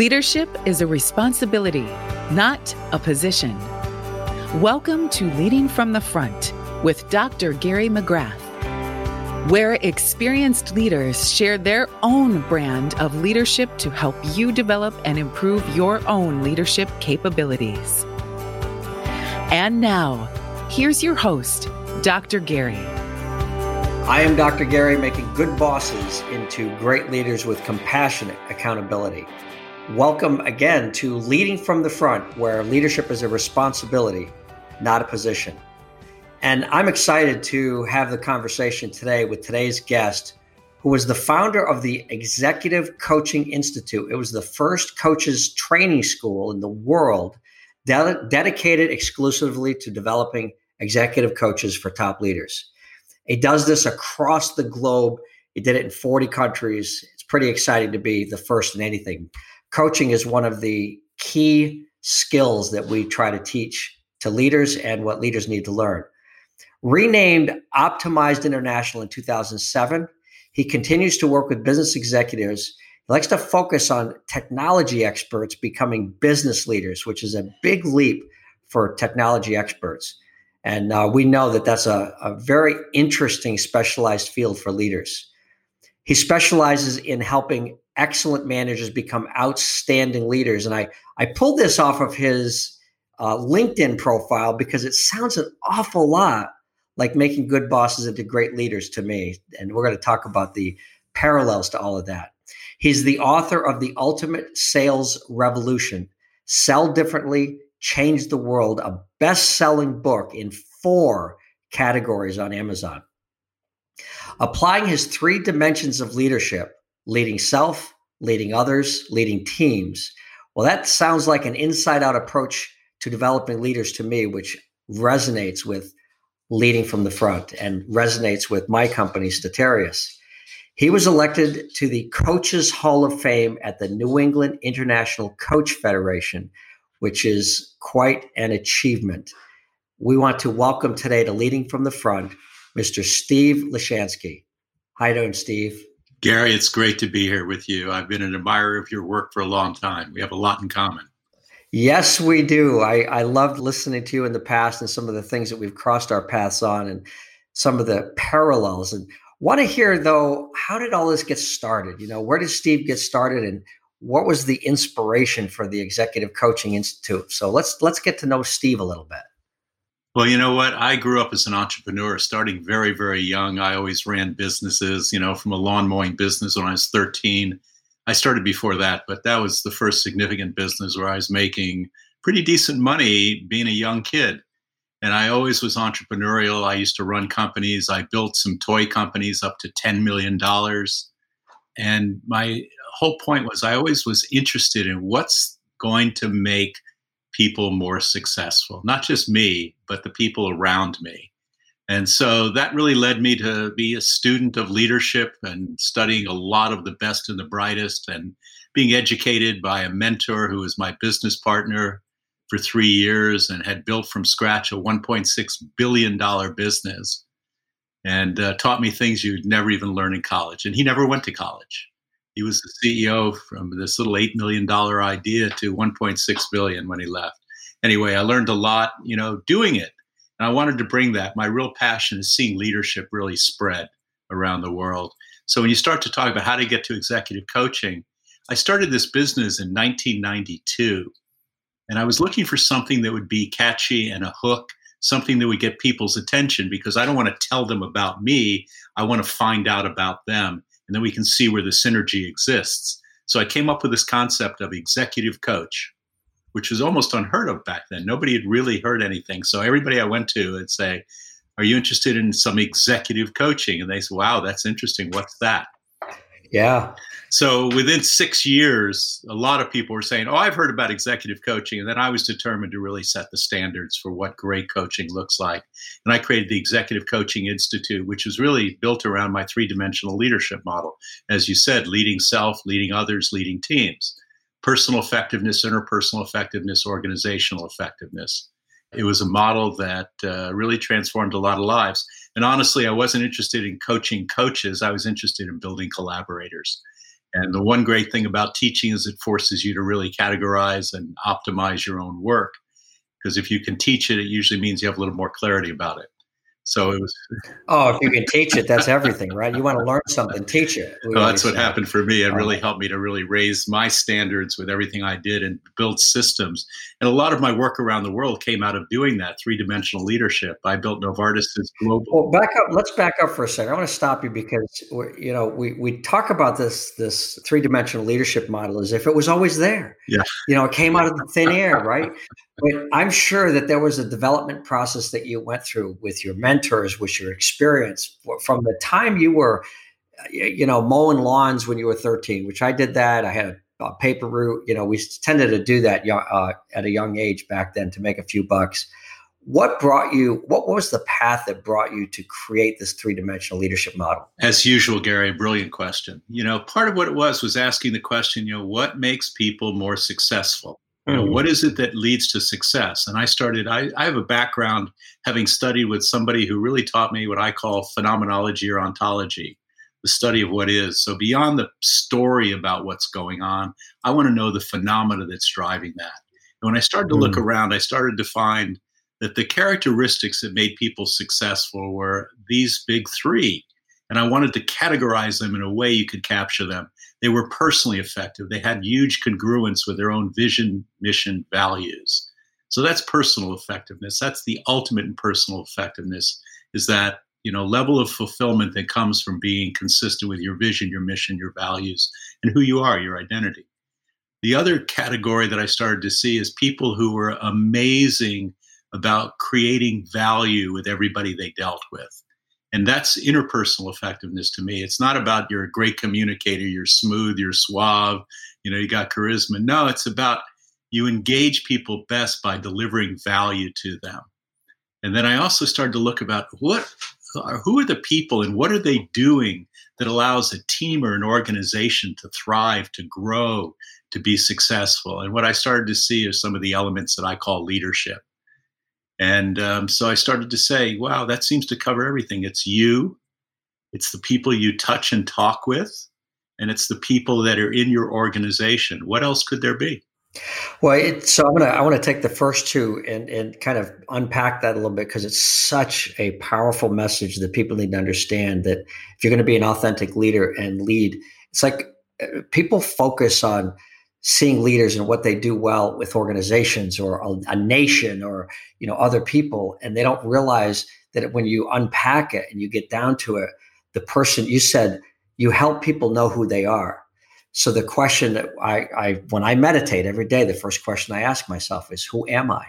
Leadership is a responsibility, not a position. Welcome to Leading from the Front with Dr. Gary McGrath, where experienced leaders share their own brand of leadership to help you develop and improve your own leadership capabilities. And now, here's your host, Dr. Gary. I am Dr. Gary, making good bosses into great leaders with compassionate accountability. Welcome again to Leading from the Front, where leadership is a responsibility, not a position. And I'm excited to have the conversation today with today's guest, who was the founder of the Executive Coaching Institute. It was the first coaches training school in the world de- dedicated exclusively to developing executive coaches for top leaders. It does this across the globe. It did it in 40 countries. Pretty exciting to be the first in anything coaching is one of the key skills that we try to teach to leaders and what leaders need to learn. Renamed Optimized International in 2007, he continues to work with business executives. He likes to focus on technology experts becoming business leaders, which is a big leap for technology experts. And uh, we know that that's a, a very interesting specialized field for leaders. He specializes in helping excellent managers become outstanding leaders. And I, I pulled this off of his uh, LinkedIn profile because it sounds an awful lot like making good bosses into great leaders to me. And we're going to talk about the parallels to all of that. He's the author of The Ultimate Sales Revolution Sell Differently, Change the World, a best selling book in four categories on Amazon. Applying his three dimensions of leadership leading self, leading others, leading teams. Well, that sounds like an inside out approach to developing leaders to me, which resonates with leading from the front and resonates with my company, Statarius. He was elected to the Coaches Hall of Fame at the New England International Coach Federation, which is quite an achievement. We want to welcome today to Leading from the Front, Mr. Steve Lishansky. Hi, doing, Steve? Gary, it's great to be here with you. I've been an admirer of your work for a long time. We have a lot in common. Yes, we do. I, I loved listening to you in the past and some of the things that we've crossed our paths on and some of the parallels. And want to hear though, how did all this get started? You know, where did Steve get started and what was the inspiration for the Executive Coaching Institute? So let's let's get to know Steve a little bit. Well, you know what? I grew up as an entrepreneur, starting very, very young. I always ran businesses, you know, from a lawn mowing business when I was 13. I started before that, but that was the first significant business where I was making pretty decent money being a young kid. And I always was entrepreneurial. I used to run companies. I built some toy companies up to $10 million. And my whole point was I always was interested in what's going to make people more successful, not just me, but the people around me. And so that really led me to be a student of leadership and studying a lot of the best and the brightest and being educated by a mentor who was my business partner for three years and had built from scratch a $1.6 billion business and uh, taught me things you'd never even learn in college. And he never went to college. He was the CEO from this little $8 million idea to 1.6 billion when he left. Anyway, I learned a lot, you know, doing it. And I wanted to bring that. My real passion is seeing leadership really spread around the world. So when you start to talk about how to get to executive coaching, I started this business in 1992. And I was looking for something that would be catchy and a hook, something that would get people's attention because I don't want to tell them about me. I want to find out about them and then we can see where the synergy exists. So I came up with this concept of executive coach, which was almost unheard of back then. Nobody had really heard anything. So everybody I went to would say, Are you interested in some executive coaching? And they say, Wow, that's interesting. What's that? Yeah. So within six years, a lot of people were saying, Oh, I've heard about executive coaching. And then I was determined to really set the standards for what great coaching looks like. And I created the Executive Coaching Institute, which was really built around my three dimensional leadership model. As you said, leading self, leading others, leading teams, personal effectiveness, interpersonal effectiveness, organizational effectiveness. It was a model that uh, really transformed a lot of lives. And honestly, I wasn't interested in coaching coaches. I was interested in building collaborators And the one great thing about teaching is it forces you to really categorize and optimize your own work. Because if you can teach it, it usually means you have a little more clarity about it. So it was. Oh, if you can teach it, that's everything, right? You want to learn something, teach it. Well, that's what happened for me. It really uh-huh. helped me to really raise my standards with everything I did and build systems. And a lot of my work around the world came out of doing that three dimensional leadership. I built Novartis's global. Well, back up. Let's back up for a second. I want to stop you because you know we we talk about this this three dimensional leadership model as if it was always there. Yeah. You know, it came out of the thin air, right? But I'm sure that there was a development process that you went through with your mentors, with your experience from the time you were, you know, mowing lawns when you were 13, which I did that. I had a paper route. You know, we tended to do that uh, at a young age back then to make a few bucks. What brought you? What was the path that brought you to create this three-dimensional leadership model? As usual, Gary, brilliant question. You know, part of what it was was asking the question, you know, what makes people more successful? You know, mm-hmm. what is it that leads to success? And I started, I, I have a background having studied with somebody who really taught me what I call phenomenology or ontology, the study of what is. So beyond the story about what's going on, I want to know the phenomena that's driving that. And when I started to look mm. around, I started to find that the characteristics that made people successful were these big three. And I wanted to categorize them in a way you could capture them. They were personally effective. They had huge congruence with their own vision, mission, values. So that's personal effectiveness. That's the ultimate in personal effectiveness is that, you know, level of fulfillment that comes from being consistent with your vision, your mission, your values, and who you are, your identity. The other category that I started to see is people who were amazing about creating value with everybody they dealt with. And that's interpersonal effectiveness to me. It's not about you're a great communicator, you're smooth, you're suave, you know, you got charisma. No, it's about you engage people best by delivering value to them. And then I also started to look about what uh, who are the people and what are they doing that allows a team or an organization to thrive, to grow, to be successful. And what I started to see are some of the elements that I call leadership. And um, so I started to say, wow, that seems to cover everything. It's you, it's the people you touch and talk with, and it's the people that are in your organization. What else could there be? Well, it, so I'm gonna I want to take the first two and and kind of unpack that a little bit because it's such a powerful message that people need to understand that if you're going to be an authentic leader and lead, it's like uh, people focus on seeing leaders and what they do well with organizations or a, a, nation or you know other people and they don't realize that when you unpack it and you get down to it the person you said you help people know who they are. So the question that I, I when i meditate every day the first question i ask myself is who am i?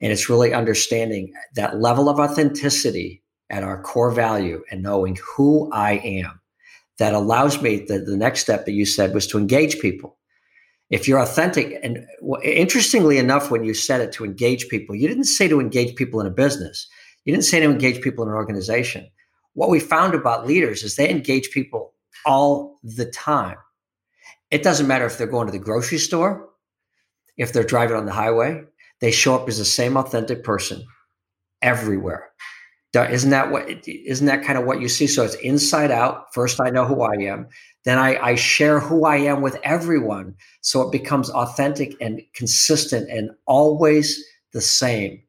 And it's really understanding that level of authenticity at our core value and knowing who i am that allows me the, the next step that you said was to engage people if you're authentic and interestingly enough when you said it to engage people you didn't say to engage people in a business. You didn't say to engage people in an organization. What we found about leaders is they engage people all the time. It doesn't matter if they're going to the grocery store if they're driving on the highway they show up as the same authentic person everywhere isn't that what isn't that kind of what you see? So it's inside out. First i know who i am. Then I, I share who i am with everyone. So it becomes authentic and consistent and always the same.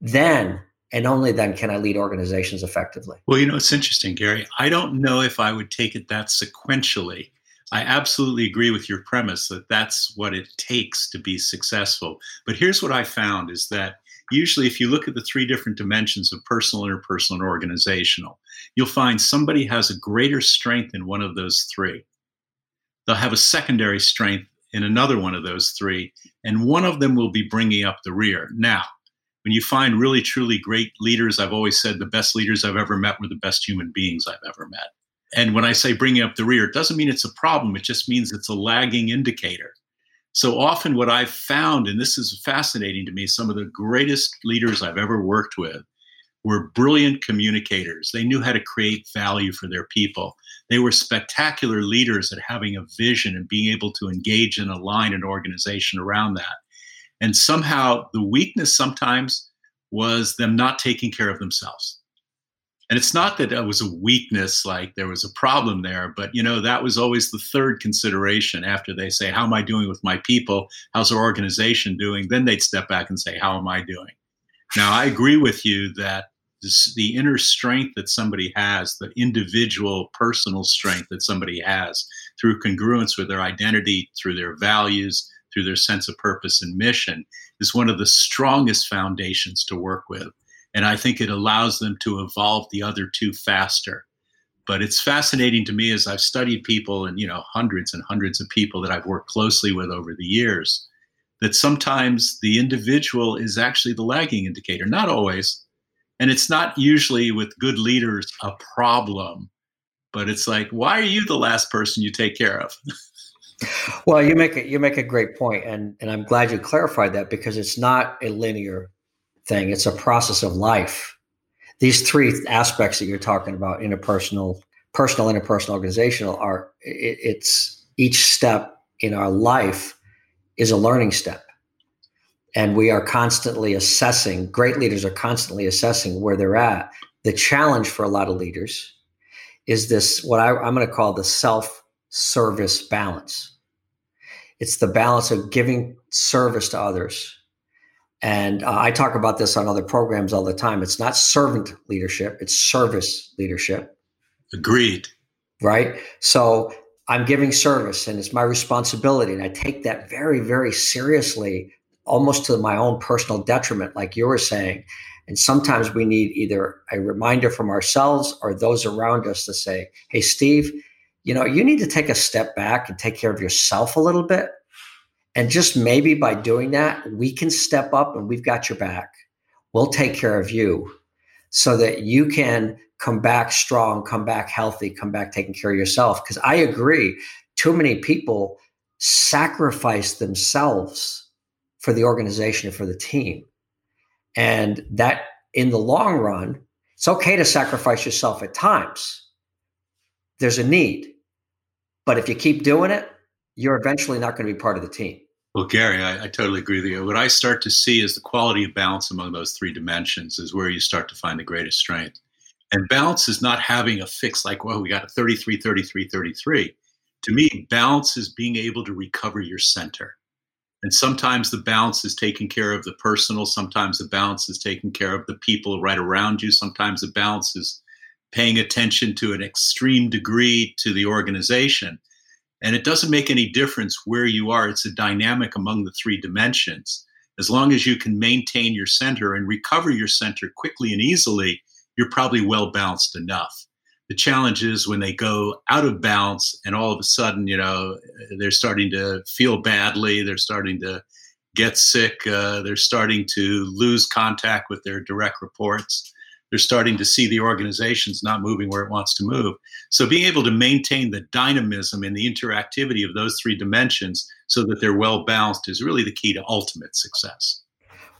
Then and only then can i lead organizations effectively. Well you know it's interesting gary. I don't know if i would take it that sequentially. I absolutely agree with your premise that that's what it takes to be successful. But here's what I found is that usually if you look at the three different dimensions of personal, interpersonal, and organizational, you'll find somebody has a greater strength in one of those three. They'll have a secondary strength in another one of those three, and one of them will be bringing up the rear. Now, when you find really truly great leaders, I've always said the best leaders I've ever met were the best human beings I've ever met. And when I say bringing up the rear, it doesn't mean it's a problem, it just means it's a lagging indicator. So often, what I've found, and this is fascinating to me, some of the greatest leaders I've ever worked with were brilliant communicators. They knew how to create value for their people. They were spectacular leaders at having a vision and being able to engage and align an organization around that. And somehow, the weakness sometimes was them not taking care of themselves. And it's not that it was a weakness, like there was a problem there, but you know, that was always the third consideration after they say, How am I doing with my people? How's our organization doing? Then they'd step back and say, How am I doing? Now, I agree with you that this, the inner strength that somebody has, the individual personal strength that somebody has through congruence with their identity, through their values, through their sense of purpose and mission, is one of the strongest foundations to work with. And I think it allows them to evolve the other two faster. But it's fascinating to me as I've studied people and, you know, hundreds and hundreds of people that I've worked closely with over the years, that sometimes the individual is actually the lagging indicator. Not always. And it's not usually with good leaders a problem, but it's like, why are you the last person you take care of? well, you make a, you make a great point, and and I'm glad you clarified that because it's not a linear thing; it's a process of life. These three aspects that you're talking about interpersonal, personal, interpersonal, organizational are it, it's each step in our life is a learning step, and we are constantly assessing. Great leaders are constantly assessing where they're at. The challenge for a lot of leaders is this what I, I'm going to call the self service balance. It's the balance of giving service to others. And uh, I talk about this on other programs all the time. It's not servant leadership, it's service leadership. Agreed. Right? So I'm giving service and it's my responsibility. And I take that very, very seriously, almost to my own personal detriment, like you were saying. And sometimes we need either a reminder from ourselves or those around us to say, hey, Steve, you know, you need to take a step back and take care of yourself a little bit. And just maybe by doing that, we can step up and we've got your back. We'll take care of you so that you can come back strong, come back healthy, come back taking care of yourself. Because I agree, too many people sacrifice themselves for the organization and for the team. And that in the long run, it's okay to sacrifice yourself at times. There's a need. But if you keep doing it, you're eventually not going to be part of the team. Well, Gary, I, I, totally agree with you. What I start to see is the quality of balance among those three dimensions is where you start to find the greatest strength. And balance is not having a fix like, well, we got a 33, 33, 33. To me, balance is being able to recover your center. And sometimes the balance is taking care of the personal, sometimes the balance is taking care of the people right around you, sometimes the balance is paying attention to an extreme degree to the organization. And it doesn't make any difference where you are, it's a dynamic among the three dimensions. As long as you can maintain your center and recover your center quickly and easily, you're probably well balanced enough. The challenge is when they go out of balance and all of a sudden, you know, they're starting to feel badly, they're starting to get sick, uh, they're starting to lose contact with their direct reports they're starting to see the organization's not moving where it wants to move. So being able to maintain the dynamism and the interactivity of those three dimensions so that they're well balanced is really the key to ultimate success.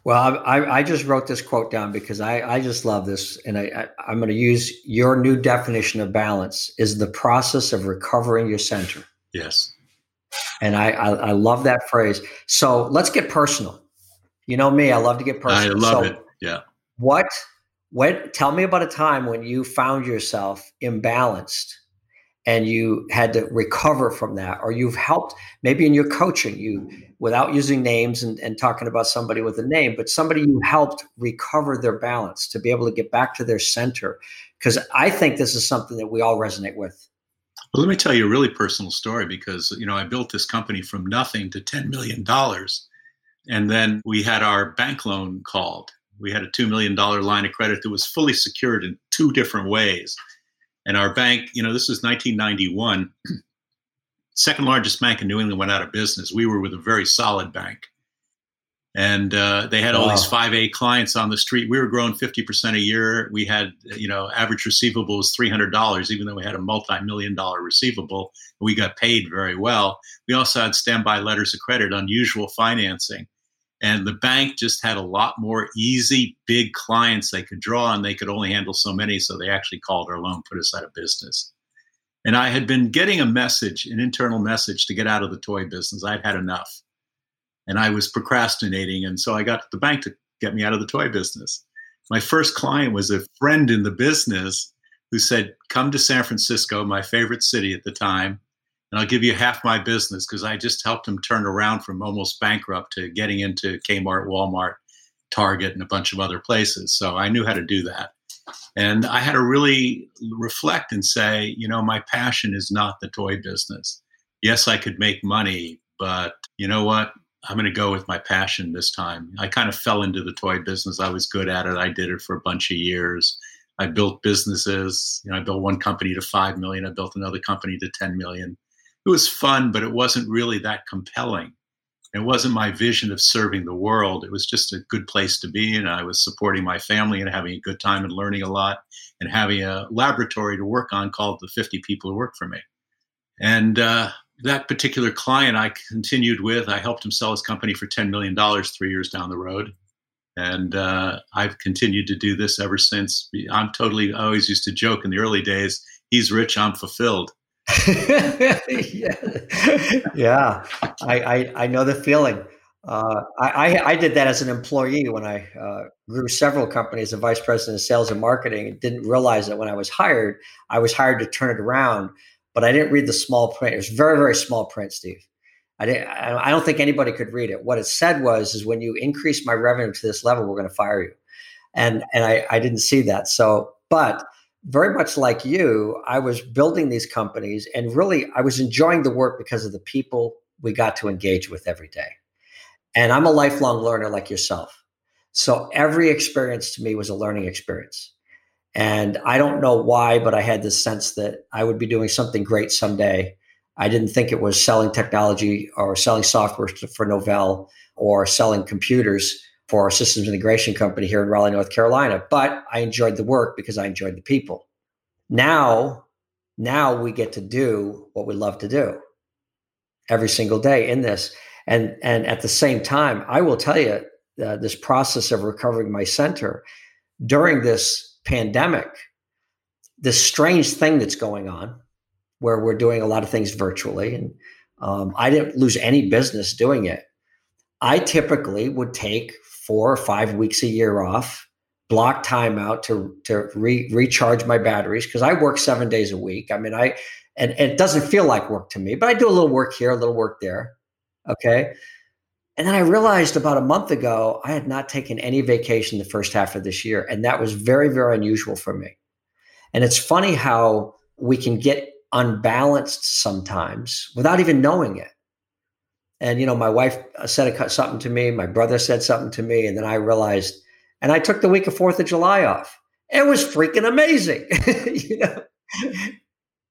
Well, I, I just wrote this quote down because I, I just love this. And I, I, am going to use your new definition of balance is the process of recovering your center. Yes. And I, I, I love that phrase. So let's get personal. You know me, I love to get personal. I love so it. Yeah. What when tell me about a time when you found yourself imbalanced and you had to recover from that or you've helped maybe in your coaching you without using names and, and talking about somebody with a name but somebody you helped recover their balance to be able to get back to their center. Because i think this is something that we all resonate with. Well let me tell you a really personal story because you know i built this company from nothing to $10 million and then we had our bank loan called we had a $2 million line of credit that was fully secured in two different ways. And our bank, you know, this was 1991, second largest bank in New England went out of business. We were with a very solid bank. And uh, they had all wow. these 5A clients on the street. We were growing 50% a year. We had, you know, average receivable was $300, even though we had a multi million dollar receivable. We got paid very well. We also had standby letters of credit, unusual financing. And the bank just had a lot more easy, big clients they could draw on. They could only handle so many. So they actually called our loan, put us out of business. And I had been getting a message, an internal message to get out of the toy business. I'd had enough. And I was procrastinating. And so I got the bank to get me out of the toy business. My first client was a friend in the business who said, Come to San Francisco, my favorite city at the time, and I'll give you half my business because I just helped him turn around from almost bankrupt to getting into Kmart, Walmart, Target, and a bunch of other places. So I knew how to do that. And I had to really reflect and say, you know, my passion is not the toy business. Yes, I could make money, but you know what? I'm going to go with my passion this time. I kind of fell into the toy business. I was good at it. I did it for a bunch of years. I built businesses. You know, I built one company to 5 million. I built another company to 10 million. It was fun, but it wasn't really that compelling. It wasn't my vision of serving the world. It was just a good place to be. And I was supporting my family and having a good time and learning a lot and having a laboratory to work on called the 50 people who work for me. And uh, that particular client I continued with, I helped him sell his company for $10 million three years down the road. And uh, I've continued to do this ever since. I'm totally, I always used to joke in the early days, he's rich, I'm fulfilled. Yeah, yeah. I, I, I know the feeling. Uh, I, I did that as an employee when I uh, grew several companies as vice president of sales and marketing and didn't realize that when I was hired, I was hired to turn it around but I didn't read the small print. It was very, very small print, Steve. I didn't. I don't think anybody could read it. What it said was, "Is when you increase my revenue to this level, we're going to fire you," and and I, I didn't see that. So, but very much like you, I was building these companies, and really, I was enjoying the work because of the people we got to engage with every day. And I'm a lifelong learner like yourself. So every experience to me was a learning experience. And I don't know why, but I had this sense that I would be doing something great someday. I didn't think it was selling technology or selling software for Novell or selling computers for a systems integration company here in Raleigh, North Carolina. But I enjoyed the work because I enjoyed the people. Now, now we get to do what we love to do every single day in this. And and at the same time, I will tell you uh, this process of recovering my center during this pandemic, this strange thing that's going on where we're doing a lot of things virtually. And um, I didn't lose any business doing it. I typically would take four or five weeks a year off, block time out to, to re- recharge my batteries because I work seven days a week. I mean, I, and, and it doesn't feel like work to me, but I do a little work here, a little work there. Okay. And then I realized about a month ago, I had not taken any vacation the first half of this year. And that was very, very unusual for me. And it's funny how we can get unbalanced sometimes without even knowing it. And, you know, my wife uh, said something to me, my brother said something to me, and then I realized, and I took the week of 4th of July off. It was freaking amazing, you know,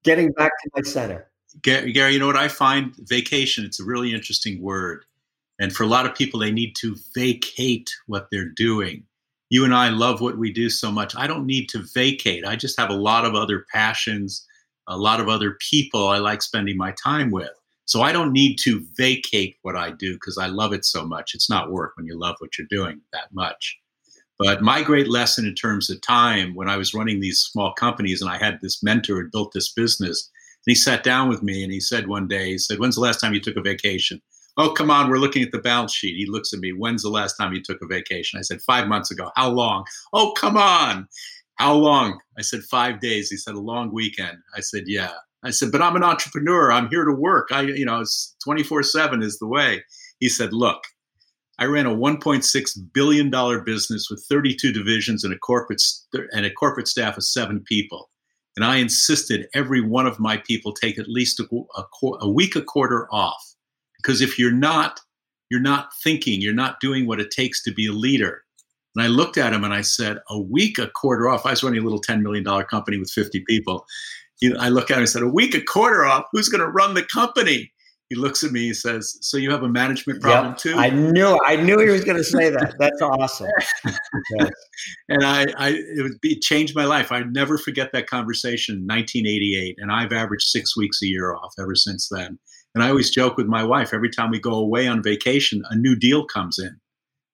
getting back to my center. Gary, you know what I find? Vacation, it's a really interesting word and for a lot of people, they need to vacate what they're doing. You and I love what we do so much. I don't need to vacate. I just have a lot of other passions, a lot of other people I like spending my time with. So I don't need to vacate what I do because I love it so much. It's not work when you love what you're doing that much. But my great lesson in terms of time when I was running these small companies and I had this mentor who built this business, and he sat down with me and he said one day, he said, When's the last time you took a vacation? Oh, come on, we're looking at the balance sheet. He looks at me. When's the last time you took a vacation? I said, Five months ago. How long? Oh, come on. How long? I said, Five days. He said, A long weekend. I said, Yeah. I said, But I'm an entrepreneur. I'm here to work. I, you know, it's 24 7 is the way. He said, Look, I ran a 1.6 billion dollar business with 32 divisions and a corporate st- and a corporate staff of seven people, and I insisted every one of my people take at least a, a, a week, a quarter off because if you're not you're not thinking you're not doing what it takes to be a leader and i looked at him and i said a week a quarter off i was running a little $10 million company with 50 people he, i look at him and said a week a quarter off who's going to run the company he looks at me he says so you have a management problem yep. too i knew i knew he was going to say that that's awesome yes. and i i it would be changed my life i never forget that conversation in 1988 and i've averaged six weeks a year off ever since then and I always joke with my wife every time we go away on vacation, a new deal comes in.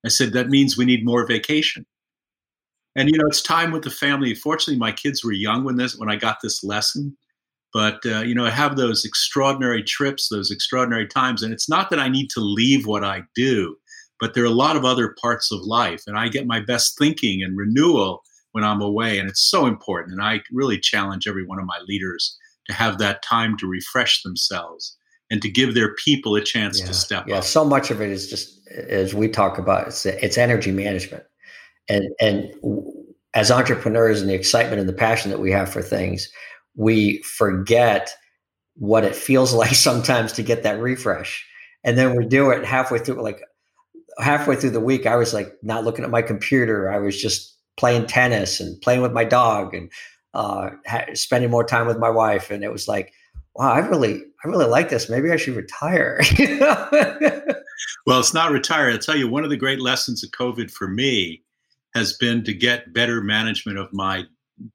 I said, that means we need more vacation. And, you know, it's time with the family. Fortunately, my kids were young when this, when I got this lesson. But, uh, you know, I have those extraordinary trips, those extraordinary times. And it's not that I need to leave what I do, but there are a lot of other parts of life. And I get my best thinking and renewal when I'm away. And it's so important. And I really challenge every one of my leaders to have that time to refresh themselves and to give their people a chance yeah. to step yeah, up. Yeah, so much of it is just as we talk about it's it's energy management. And and as entrepreneurs and the excitement and the passion that we have for things, we forget what it feels like sometimes to get that refresh. And then we do it halfway through like halfway through the week I was like not looking at my computer. I was just playing tennis and playing with my dog and uh, ha- spending more time with my wife. And it was like, wow, I really, I really like this. Maybe I should retire. well, it's not retire. I'll tell you, one of the great lessons of COVID for me has been to get better management of my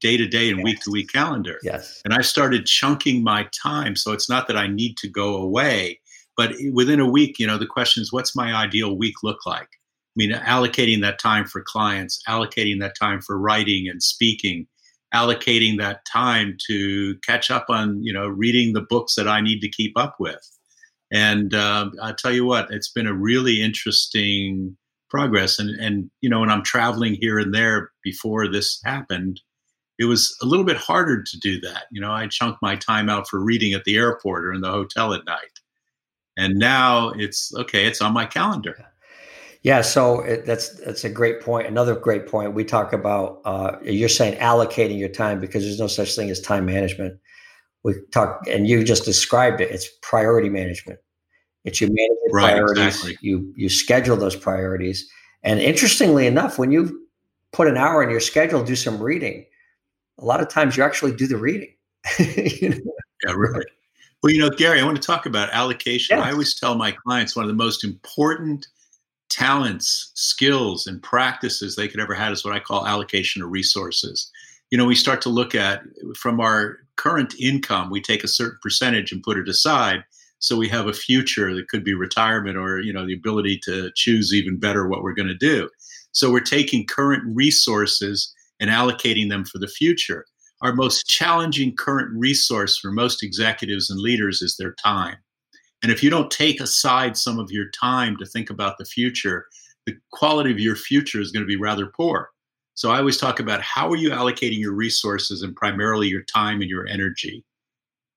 day to day and week to week calendar. Yes. And I started chunking my time. So it's not that I need to go away, but within a week, you know, the question is, what's my ideal week look like? I mean, allocating that time for clients, allocating that time for writing and speaking, allocating that time to catch up on, you know, reading the books that I need to keep up with. And uh, I tell you what, it's been a really interesting progress. And and you know, when I'm traveling here and there before this happened, it was a little bit harder to do that. You know, I chunk my time out for reading at the airport or in the hotel at night. And now it's okay, it's on my calendar. Yeah, so it, that's that's a great point. Another great point. We talk about uh, you're saying allocating your time because there's no such thing as time management. We talk, and you just described it. It's priority management. It's you manage your right, priorities. Exactly. You you schedule those priorities. And interestingly enough, when you put an hour in your schedule, do some reading. A lot of times, you actually do the reading. you know? Yeah, really. Well, you know, Gary, I want to talk about allocation. Yeah. I always tell my clients one of the most important talents, skills, and practices they could ever have is what I call allocation of resources. You know, we start to look at from our current income, we take a certain percentage and put it aside. So we have a future that could be retirement or, you know, the ability to choose even better what we're going to do. So we're taking current resources and allocating them for the future. Our most challenging current resource for most executives and leaders is their time. And if you don't take aside some of your time to think about the future, the quality of your future is going to be rather poor. So I always talk about how are you allocating your resources and primarily your time and your energy?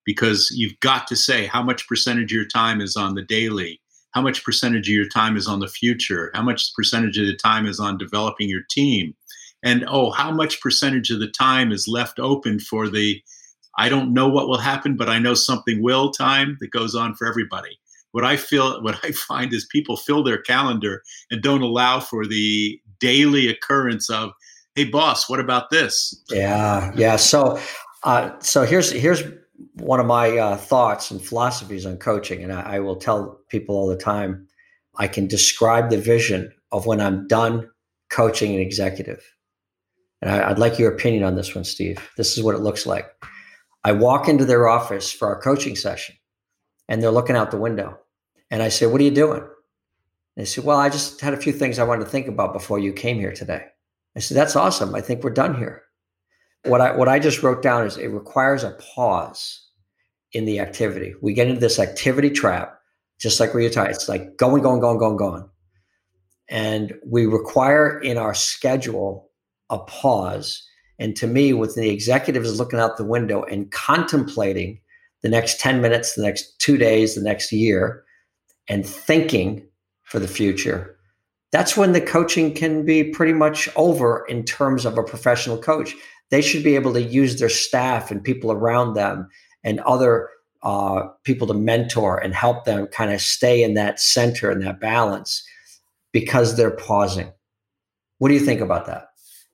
Because you've got to say how much percentage of your time is on the daily, how much percentage of your time is on the future, how much percentage of the time is on developing your team, and oh, how much percentage of the time is left open for the I don't know what will happen, but I know something will time that goes on for everybody. What I feel, what I find is people fill their calendar and don't allow for the daily occurrence of, hey, boss, what about this? Yeah, yeah. So, uh, so here's here's one of my uh, thoughts and philosophies on coaching, and I, I will tell people all the time. I can describe the vision of when I'm done coaching an executive, and I, I'd like your opinion on this one, Steve. This is what it looks like. I walk into their office for our coaching session and they're looking out the window. And I say, What are you doing? And they say, Well, I just had a few things I wanted to think about before you came here today. I said, That's awesome. I think we're done here. What I what I just wrote down is it requires a pause in the activity. We get into this activity trap, just like you're tired. It's like going, going, going, going, going. And we require in our schedule a pause and to me, with the executive is looking out the window and contemplating the next 10 minutes, the next two days, the next year, and thinking for the future, that's when the coaching can be pretty much over in terms of a professional coach. They should be able to use their staff and people around them and other uh, people to mentor and help them kind of stay in that center and that balance because they're pausing. What do you think about that?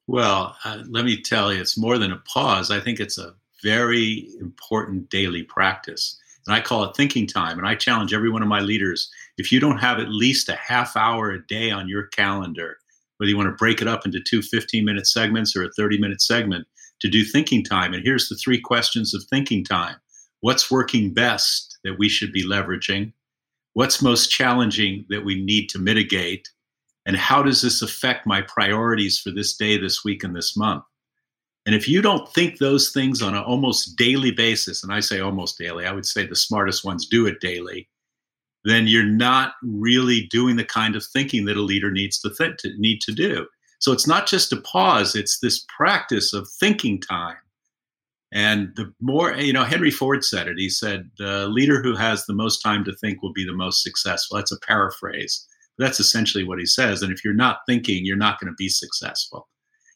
Well, uh, let me tell you, it's more than a pause. I think it's a very important daily practice. And I call it thinking time. And I challenge every one of my leaders if you don't have at least a half hour a day on your calendar, whether you want to break it up into two 15 minute segments or a 30 minute segment, to do thinking time. And here's the three questions of thinking time What's working best that we should be leveraging? What's most challenging that we need to mitigate? And how does this affect my priorities for this day, this week, and this month? And if you don't think those things on an almost daily basis, and I say almost daily, I would say the smartest ones do it daily, then you're not really doing the kind of thinking that a leader needs to, th- to need to do. So it's not just a pause; it's this practice of thinking time. And the more, you know, Henry Ford said it. He said, "The leader who has the most time to think will be the most successful." That's a paraphrase. That's essentially what he says. And if you're not thinking, you're not going to be successful.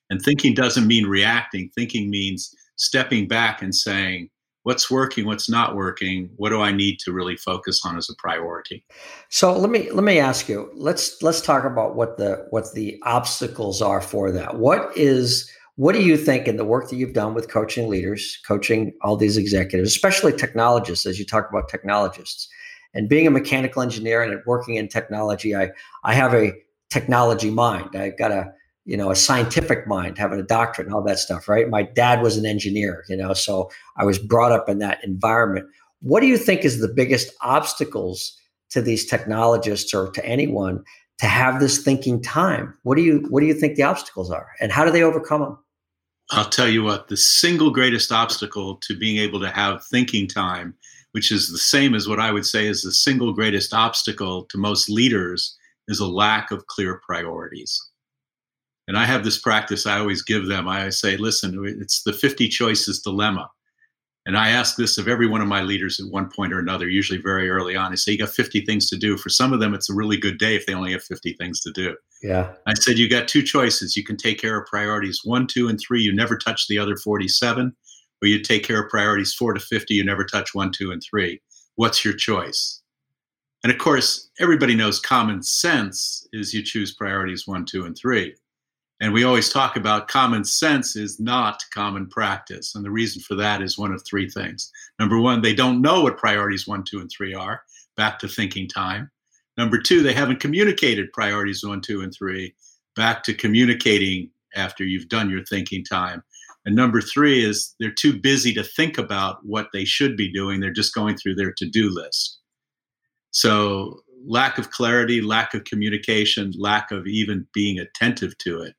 And thinking doesn't mean reacting. Thinking means stepping back and saying, what's working what's not working what do i need to really focus on as a priority? So let me let me ask you let's let's talk about what the what the obstacles are for that. What is what do you think in the work that you've done with coaching leaders coaching all these executives especially technologists as you talk about technologists and being a mechanical engineer and working in technology i i have a technology mind. I've got a you know, a scientific mind, having a doctorate and all that stuff, right? My dad was an engineer, you know, so I was brought up in that environment. What do you think is the biggest obstacles to these technologists or to anyone to have this thinking time? What do you what do you think the obstacles are and how do they overcome them? I'll tell you what, the single greatest obstacle to being able to have thinking time, which is the same as what I would say is the single greatest obstacle to most leaders, is a lack of clear priorities. And I have this practice I always give them. I say, listen, it's the 50 choices dilemma. And I ask this of every one of my leaders at one point or another, usually very early on. I say, you got 50 things to do. For some of them, it's a really good day if they only have 50 things to do. Yeah. I said, you got two choices. You can take care of priorities one, two, and three. You never touch the other 47. Or you take care of priorities four to 50. You never touch one, two, and three. What's your choice? And of course, everybody knows common sense is you choose priorities one, two, and three. And we always talk about common sense is not common practice. And the reason for that is one of three things. Number one, they don't know what priorities one, two, and three are, back to thinking time. Number two, they haven't communicated priorities one, two, and three, back to communicating after you've done your thinking time. And number three is they're too busy to think about what they should be doing. They're just going through their to do list. So, lack of clarity, lack of communication, lack of even being attentive to it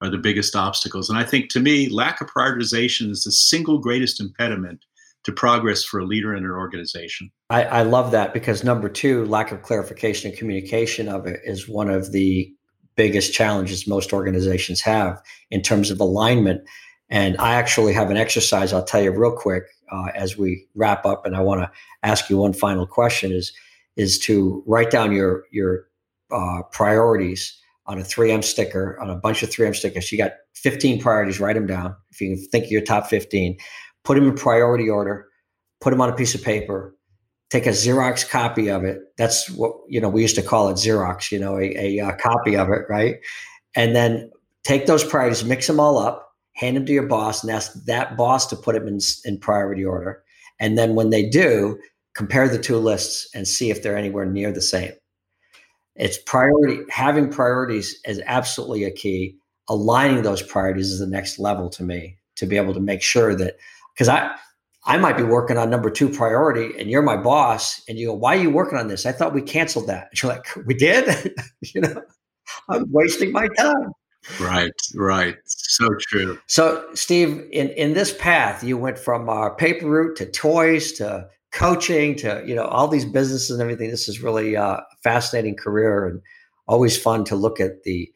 are the biggest obstacles. And I think to me, lack of prioritization is the single greatest impediment to progress for a leader in an organization. I, I love that because number two, lack of clarification and communication of it is one of the biggest challenges most organizations have in terms of alignment. And I actually have an exercise I'll tell you real quick uh, as we wrap up. And I want to ask you one final question: is is to write down your your uh, priorities on a 3M sticker, on a bunch of 3M stickers. You got 15 priorities, write them down. If you think of your top 15, put them in priority order, put them on a piece of paper, take a Xerox copy of it. That's what, you know, we used to call it Xerox, you know, a, a, a copy of it, right? And then take those priorities, mix them all up, hand them to your boss, and ask that boss to put them in, in priority order. And then when they do, compare the two lists and see if they're anywhere near the same. It's priority having priorities is absolutely a key. Aligning those priorities is the next level to me to be able to make sure that because I I might be working on number two priority and you're my boss and you go, why are you working on this? I thought we canceled that. And you're like, we did? you know, I'm wasting my time. Right, right. So true. So, Steve, in, in this path, you went from uh, paper route to toys to coaching to you know all these businesses and everything. This is really uh, a fascinating career and always fun to look at the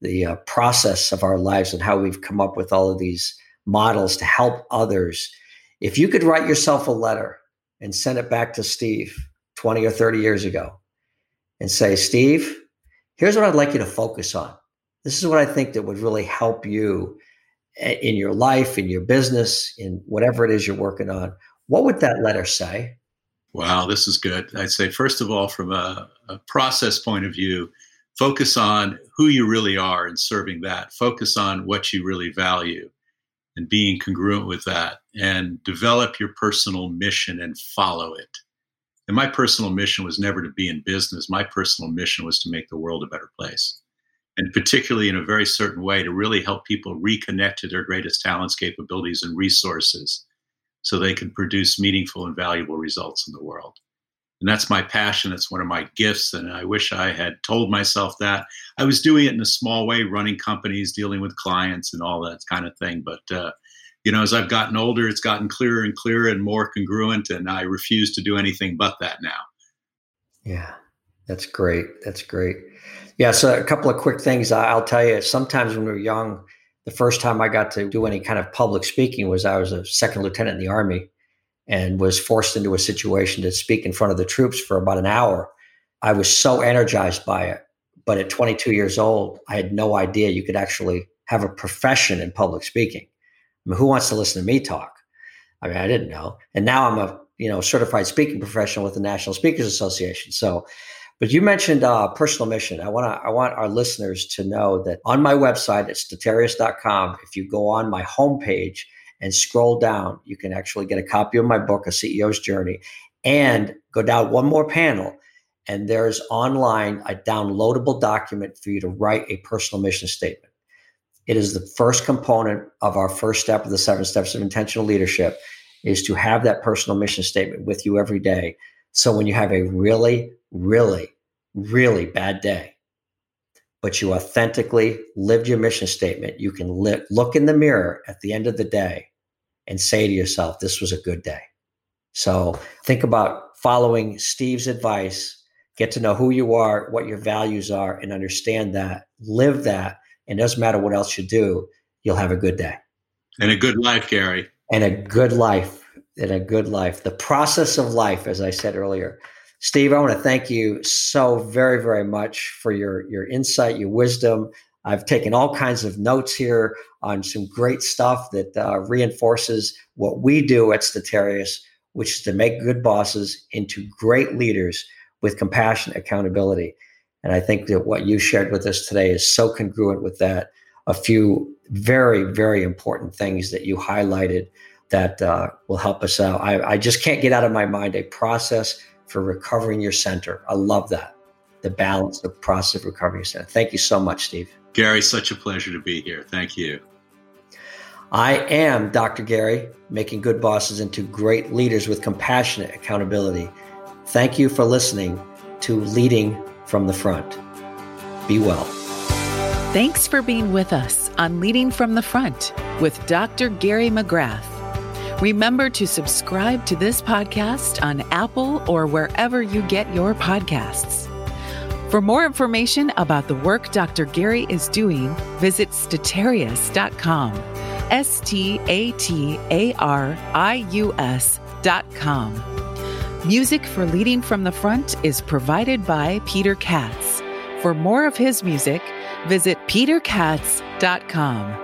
the uh, process of our lives and how we've come up with all of these models to help others. If you could write yourself a letter and send it back to Steve 20 or 30 years ago and say, Steve, here's what I'd like you to focus on. This is what I think that would really help you eh, in your life, in your business, in whatever it is you're working on. What would that letter say? Wow, this is good. I'd say, first of all, from a, a, process point of view, focus on who you really are and serving that. Focus on what you really value and being congruent with that, and develop your personal mission and follow it. And my personal mission was never to be in business. My personal mission was to make the world a better place. And particularly in a very certain way, to really help people reconnect to their greatest talents, capabilities, and resources so they can produce meaningful and valuable results in the world. And that's my passion. It's one of my gifts. And I wish I had told myself that. I was doing it in a small way, running companies, dealing with clients, and all that kind of thing. But, uh, you know, as I've gotten older, it's gotten clearer and clearer and more congruent. And I refuse to do anything but that now. Yeah, that's great. That's great. Yeah, so a couple of quick things I'll tell you. Sometimes when we're young, the first time I got to do any kind of public speaking was I was a second lieutenant in the Army and was forced into a situation to speak in front of the troops for about an hour. I was so energized by it. But at 22 years old, I had no idea you could actually have a profession in public speaking. I mean, who wants to listen to me talk? I mean, I didn't know. And now I'm a you know certified speaking professional with the National Speakers Association. So but you mentioned uh, personal mission. I want I want our listeners to know that on my website at statarius.com, if you go on my homepage and scroll down, you can actually get a copy of my book, A CEO's Journey, and go down one more panel. And there's online a downloadable document for you to write a personal mission statement. It is the first component of our first step of the seven steps of intentional leadership is to have that personal mission statement with you every day. So when you have a really really, really bad day, but you authentically lived your mission statement, you can li- look in the mirror at the end of the day and say to yourself, this was a good day. So think about following Steve's advice, get to know who you are, what your values are, and understand that, live that. And it doesn't matter what else you do, you'll have a good day. And a good life, Gary. And a good life. And a good life. The process of life, as I said earlier, Steve, I want to thank you so very, very much for your, your insight, your wisdom. I've taken all kinds of notes here on some great stuff that uh, reinforces what we do at Statarius, which is to make good bosses into great leaders with compassion, accountability. And I think that what you shared with us today is so congruent with that. A few very, very important things that you highlighted that uh, will help us out. I, I just can't get out of my mind a process for recovering your center. I love that. The balance, the process of recovering your center. Thank you so much, Steve. Gary, such a pleasure to be here. Thank you. I am Dr. Gary, making good bosses into great leaders with compassionate accountability. Thank you for listening to Leading from the Front. Be well. Thanks for being with us on Leading from the Front with Dr. Gary McGrath. Remember to subscribe to this podcast on Apple or wherever you get your podcasts. For more information about the work Dr. Gary is doing, visit statarius.com. S T A T A R I U S.com. Music for Leading from the Front is provided by Peter Katz. For more of his music, visit peterkatz.com.